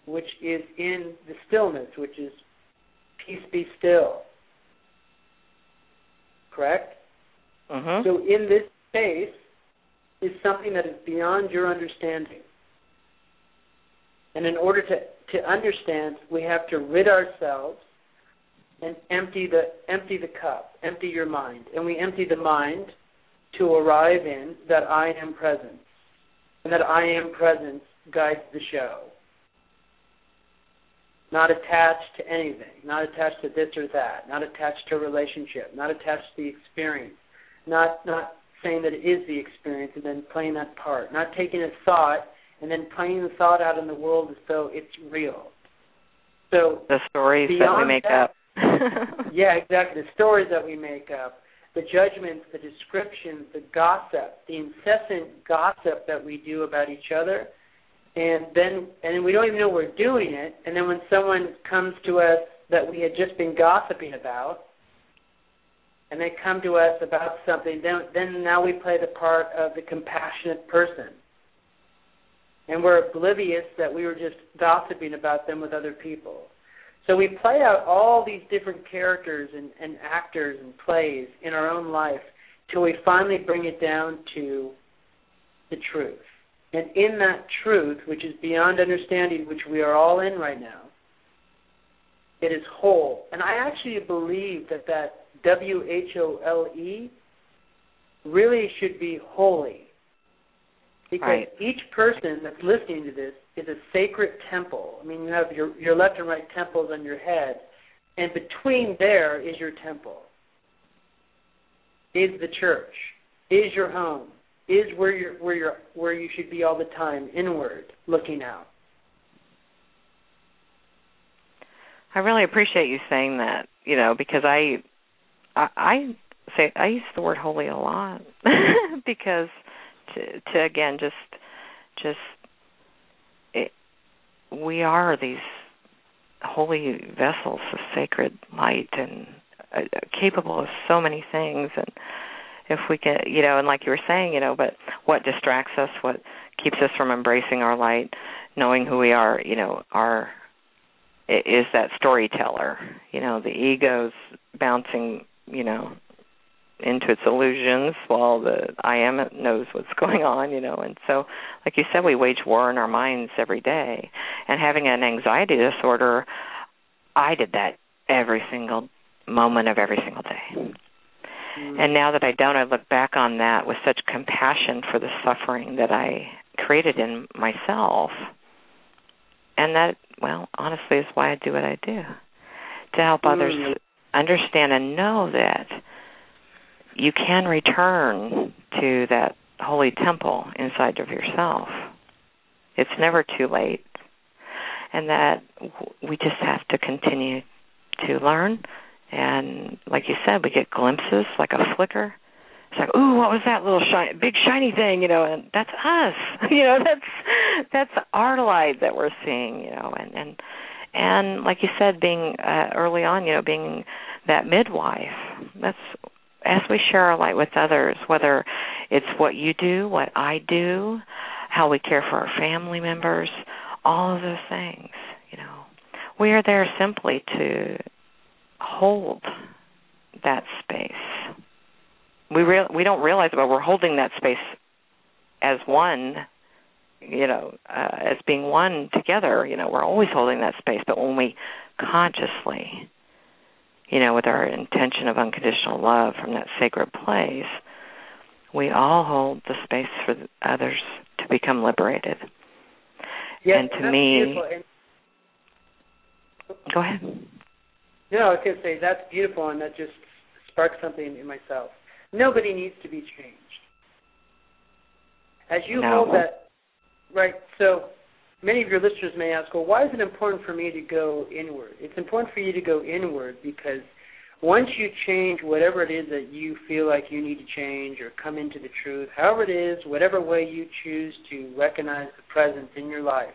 which is in the stillness, which is peace, be still. Correct. Mm-hmm. So in this space is something that is beyond your understanding. And in order to, to understand, we have to rid ourselves and empty the empty the cup, empty your mind. And we empty the mind to arrive in that I am presence. And that I am presence guides the show. Not attached to anything, not attached to this or that, not attached to a relationship, not attached to the experience not not saying that it is the experience and then playing that part, not taking a thought and then playing the thought out in the world as though it's real. So the stories that we make that, up. [laughs] [laughs] yeah, exactly. The stories that we make up, the judgments, the descriptions, the gossip, the incessant gossip that we do about each other, and then and we don't even know we're doing it. And then when someone comes to us that we had just been gossiping about, and they come to us about something, then then now we play the part of the compassionate person. And we're oblivious that we were just gossiping about them with other people. So we play out all these different characters and, and actors and plays in our own life till we finally bring it down to the truth. And in that truth, which is beyond understanding, which we are all in right now, it is whole. And I actually believe that that W H O L E really should be holy. Because right. each person that's listening to this is a sacred temple. I mean, you have your, your left and right temples on your head, and between there is your temple. Is the church, is your home, is where you where you where you should be all the time, inward, looking out. I really appreciate you saying that, you know, because I I, I say I use the word holy a lot [laughs] because to to again just just it, we are these holy vessels of sacred light and uh, capable of so many things. And if we can you know and like you were saying you know but what distracts us what keeps us from embracing our light knowing who we are you know our is that storyteller you know the ego's bouncing you know into its illusions while the I am knows what's going on, you know. And so, like you said, we wage war in our minds every day. And having an anxiety disorder, I did that every single moment of every single day. Mm. And now that I don't, I look back on that with such compassion for the suffering that I created in myself. And that, well, honestly, is why I do what I do to help mm. others understand and know that you can return to that holy temple inside of yourself. It's never too late. And that we just have to continue to learn. And like you said, we get glimpses like a flicker. It's like, ooh, what was that little shiny, big shiny thing? You know, and that's us. [laughs] You know, that's that's our light that we're seeing. You know, and and and like you said being uh, early on you know being that midwife that's as we share our light with others whether it's what you do what i do how we care for our family members all of those things you know. We are there simply to hold that space. We real we don't realize but we're holding that space as one you know, uh, as being one together, you know, we're always holding that space. But when we consciously, you know, with our intention of unconditional love from that sacred place, we all hold the space for others to become liberated. Yes, and to me, and go ahead. No, I was going to say that's beautiful, and that just sparked something in myself. Nobody needs to be changed. As you no. hold that, right? So many of your listeners may ask, well, why is it important for me to go inward? It's important for you to go inward because once you change whatever it is that you feel like you need to change or come into the truth, however it is, whatever way you choose to recognize the presence in your life,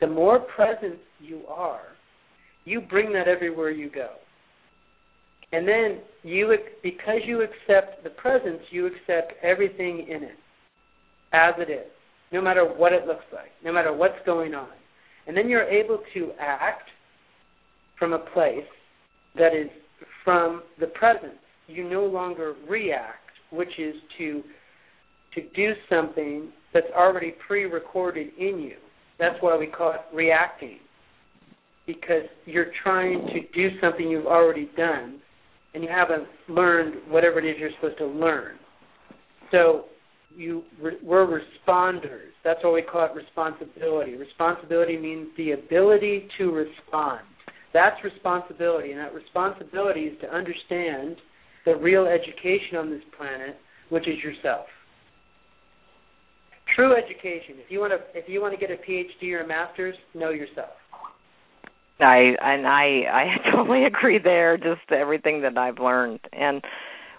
the more present you are, you bring that everywhere you go. And then you because you accept the presence, you accept everything in it as it is, no matter what it looks like, no matter what's going on. And then you're able to act from a place that is from the present. You no longer react, which is to to do something that's already pre-recorded in you. That's why we call it reacting. Because you're trying to do something you've already done and you haven't learned whatever it is you're supposed to learn. So you we're responders. That's why we call it responsibility. Responsibility means the ability to respond. That's responsibility, and that responsibility is to understand the real education on this planet, which is yourself. True education. If you want to, if you want to get a PhD or a master's, know yourself. I and I I [laughs] totally agree there. Just everything that I've learned and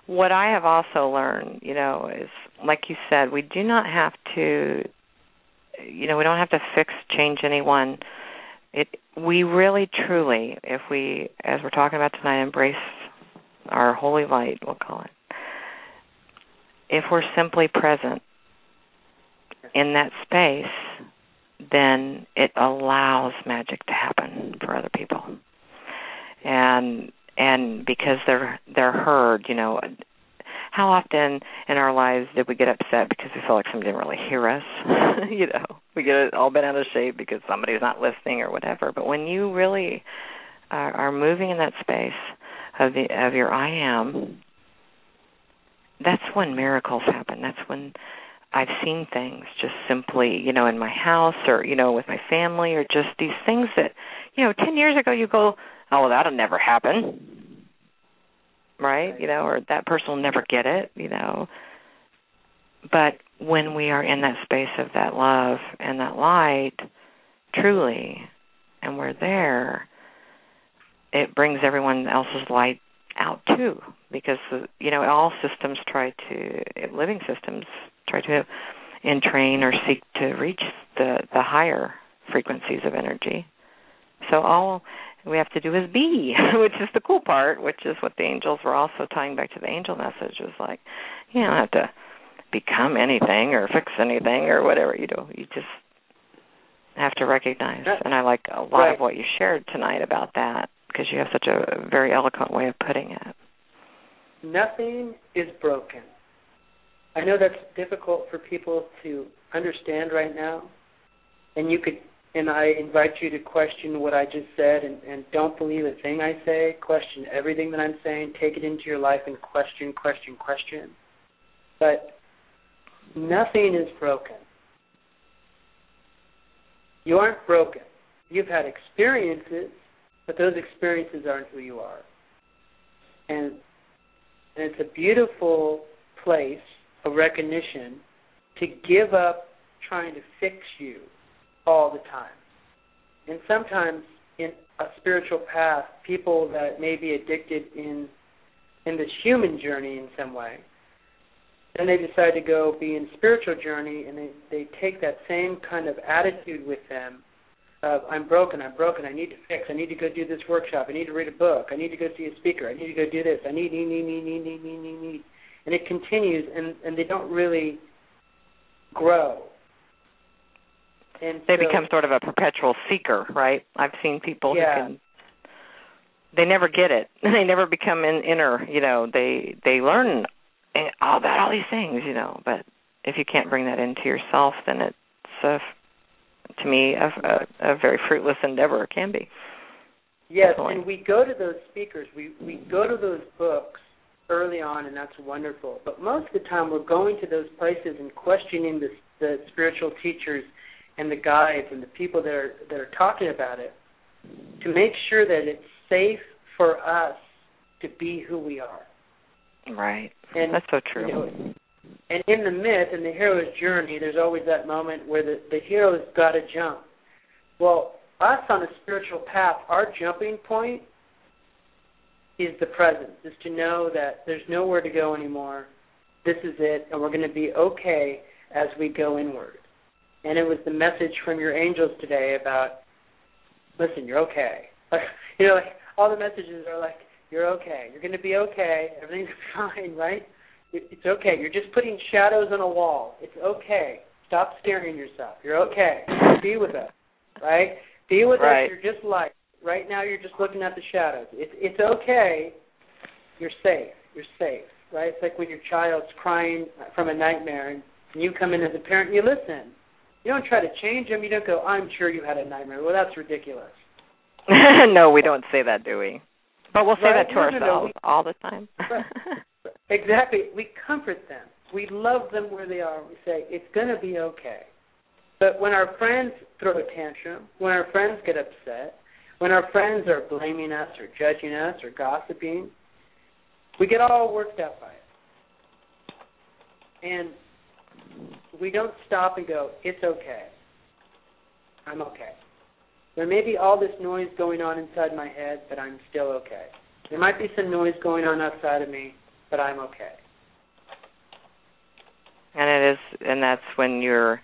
what I have also learned, you know, is like you said, we do not have to, you know, we don't have to fix change anyone. It we really truly if we as we're talking about tonight embrace our holy light we'll call it if we're simply present in that space then it allows magic to happen for other people. And and because they're they're heard you know how often in our lives did we get upset because we felt like somebody didn't really hear us? [laughs] you know, we get all bent out of shape because somebody's not listening or whatever. But when you really are, are moving in that space of the of your I am, that's when miracles happen. That's when I've seen things just simply, you know, in my house or, you know, with my family or just these things that, you know, 10 years ago you go, oh, well, that'll never happen right? You know, or that person will never get it, you know. But when we are in that space of that love and that light, truly, and we're there, it brings everyone else's light out too. Because uh, you know, all systems try to, living systems try to entrain or seek to reach the the higher frequencies of energy. So all we have to do is be, [laughs] which is the cool part, which is what the angels were also tying back to the angel message was like, you don't have to become anything or fix anything or whatever you do. You just have to recognize. And I like a lot right. of what you shared tonight about that because you have such a very eloquent way of putting it. Nothing is broken. I know that's difficult for people to understand right now, and you could and I invite you to question what I just said and, and don't believe a thing I say. Question everything that I'm saying. Take it into your life and question, question, question. But nothing is broken. You aren't broken. You've had experiences, but those experiences aren't who you are. And and it's a beautiful place of recognition to give up trying to fix you all the time. And sometimes in a spiritual path, people that may be addicted in in this human journey in some way, then they decide to go be in spiritual journey and they, they take that same kind of attitude with them of I'm broken, I'm broken, I need to fix, I need to go do this workshop, I need to read a book, I need to go see a speaker, I need to go do this, I need, need, need, need, need, need, need, need, need. And it continues and, and they don't really grow and they so, become sort of a perpetual seeker, right? I've seen people yeah. who can they never get it. [laughs] They never become in, inner, you know, they they learn all about all these things, you know, but if you can't bring that into yourself, then it's a, to me a, a, a very fruitless endeavor. It can be. Yes, Definitely. and we go to those speakers, we we go to those books early on, and that's wonderful. But most of the time, we're going to those places and questioning the the spiritual teachers and the guides and the people that are that are talking about it to make sure that it's safe for us to be who we are. Right. And, That's so true. You know, and in the myth, and the hero's journey, there's always that moment where the, the hero's got to jump. Well, us on a spiritual path, our jumping point is the presence, is to know that there's nowhere to go anymore. This is it, and we're going to be okay as we go inward. And it was the message from your angels today about, listen, you're okay. [laughs] you know, like all the messages are like, you're okay. You're going to be okay. Everything's [laughs] fine, right? It's okay. You're just putting shadows on a wall. It's okay. Stop scaring yourself. You're okay. Be with us, right? Be with right. us. You're just light. Right now, you're just looking at the shadows. It's it's okay. You're safe. You're safe, right? It's like when your child's crying from a nightmare, and you come in as a parent and you listen. You don't try to change them. You don't go, "I'm sure you had a nightmare." Well, that's ridiculous. [laughs] no, we don't say that, do we? But we'll say right? that to ourselves no, no. All the time. [laughs] exactly. We comfort them. We love them where they are. We say, it's going to be okay. But when our friends throw a tantrum, when our friends get upset, when our friends are blaming us or judging us or gossiping, we get all worked up by it. And we don't stop and go, it's okay. I'm okay. There may be all this noise going on inside my head, but I'm still okay. There might be some noise going on outside of me, but I'm okay. And it is, and that's when you're.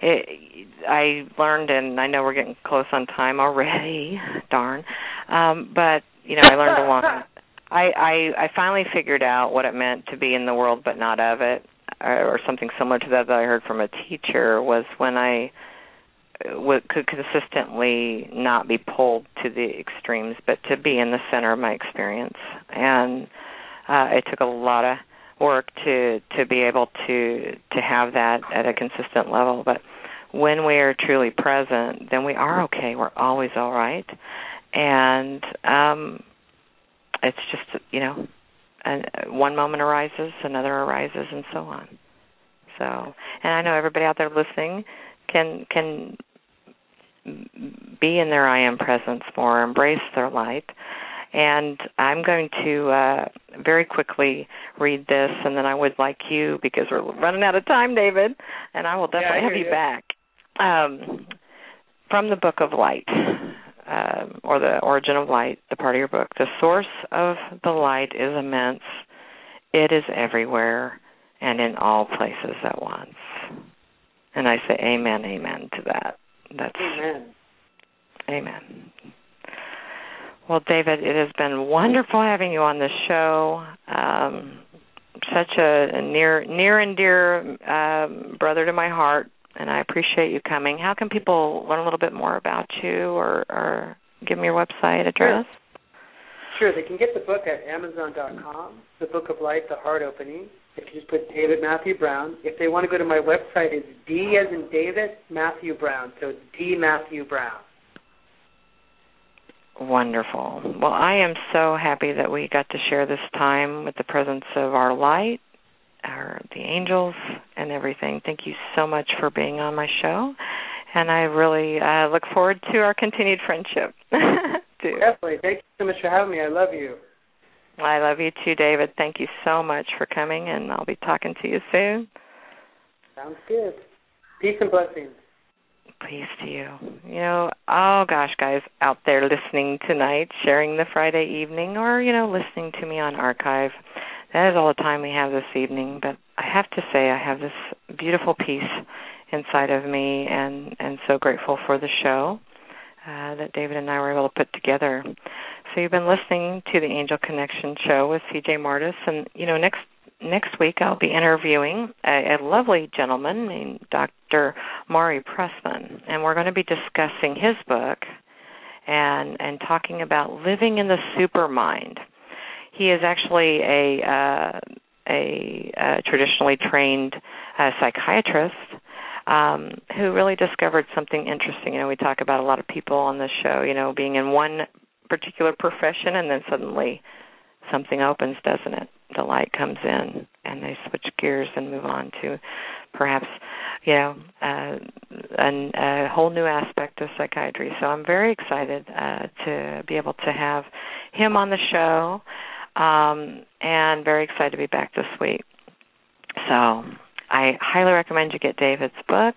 It, I learned, and I know we're getting close on time already. [laughs] Darn, um, but you know, I learned along. [laughs] I, I I finally figured out what it meant to be in the world but not of it, or, or something similar to that that I heard from a teacher. Was when I w- could consistently not be pulled to the extremes, but to be in the center of my experience. And uh, it took a lot of work to to be able to to have that at a consistent level. But when we are truly present, then we are okay. We're always all right, and um, it's just you know, and one moment arises, another arises, and so on. So, and I know everybody out there listening can can be in their I am presence more, embrace their light. And I'm going to uh, very quickly read this, and then I would like you, because we're running out of time, David, and I will definitely yeah, I have you, you back. Um, from the Book of Light, uh, or the Origin of Light, the part of your book. The source of the light is immense. It is everywhere and in all places at once. And I say amen, amen to that. That's Amen. Amen. Well, David, it has been wonderful having you on the show. Um, such a, a near, near and dear um, brother to my heart, and I appreciate you coming. How can people learn a little bit more about you, or, or give me your website address? Sure, they can get the book at Amazon.com. The Book of Light, The Heart Opening. They can just put David Matthew Brown. If they want to go to my website, it's D as in David Matthew Brown. So it's D Matthew Brown. Wonderful. Well, I am so happy that we got to share this time with the presence of our light, our the angels, and everything. Thank you so much for being on my show, and I really uh, look forward to our continued friendship. [laughs] Definitely. Thank you so much for having me. I love you. I love you too, David. Thank you so much for coming, and I'll be talking to you soon. Sounds good. Peace and blessings. Peace to you. You know, oh gosh, guys out there listening tonight, sharing the Friday evening, or you know, listening to me on archive. That is all the time we have this evening. But I have to say, I have this beautiful peace inside of me, and and so grateful for the show uh, that David and I were able to put together. So you've been listening to the Angel Connection show with CJ Martes, and you know, next next week I'll be interviewing a, a lovely gentleman named Dr. Maurie Pressman, and we're going to be discussing his book and and talking about living in the supermind. He is actually a uh, a, a traditionally trained uh, psychiatrist um, who really discovered something interesting. You know, we talk about a lot of people on this show, you know, being in one particular profession and then suddenly something opens, doesn't it? The light comes in and they switch gears and move on to perhaps, you know, uh, a, a whole new aspect of psychiatry. So I'm very excited uh, to be able to have him on the show. Um, and very excited to be back this week. So I highly recommend you get David's book.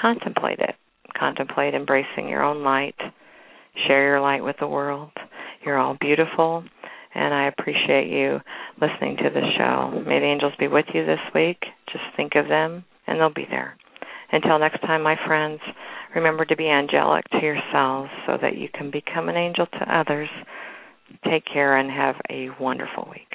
Contemplate it. Contemplate embracing your own light. Share your light with the world. You're all beautiful, and I appreciate you listening to the show. May the angels be with you this week. Just think of them, and they'll be there. Until next time, my friends, remember to be angelic to yourselves so that you can become an angel to others. Take care and have a wonderful week.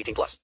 18 plus.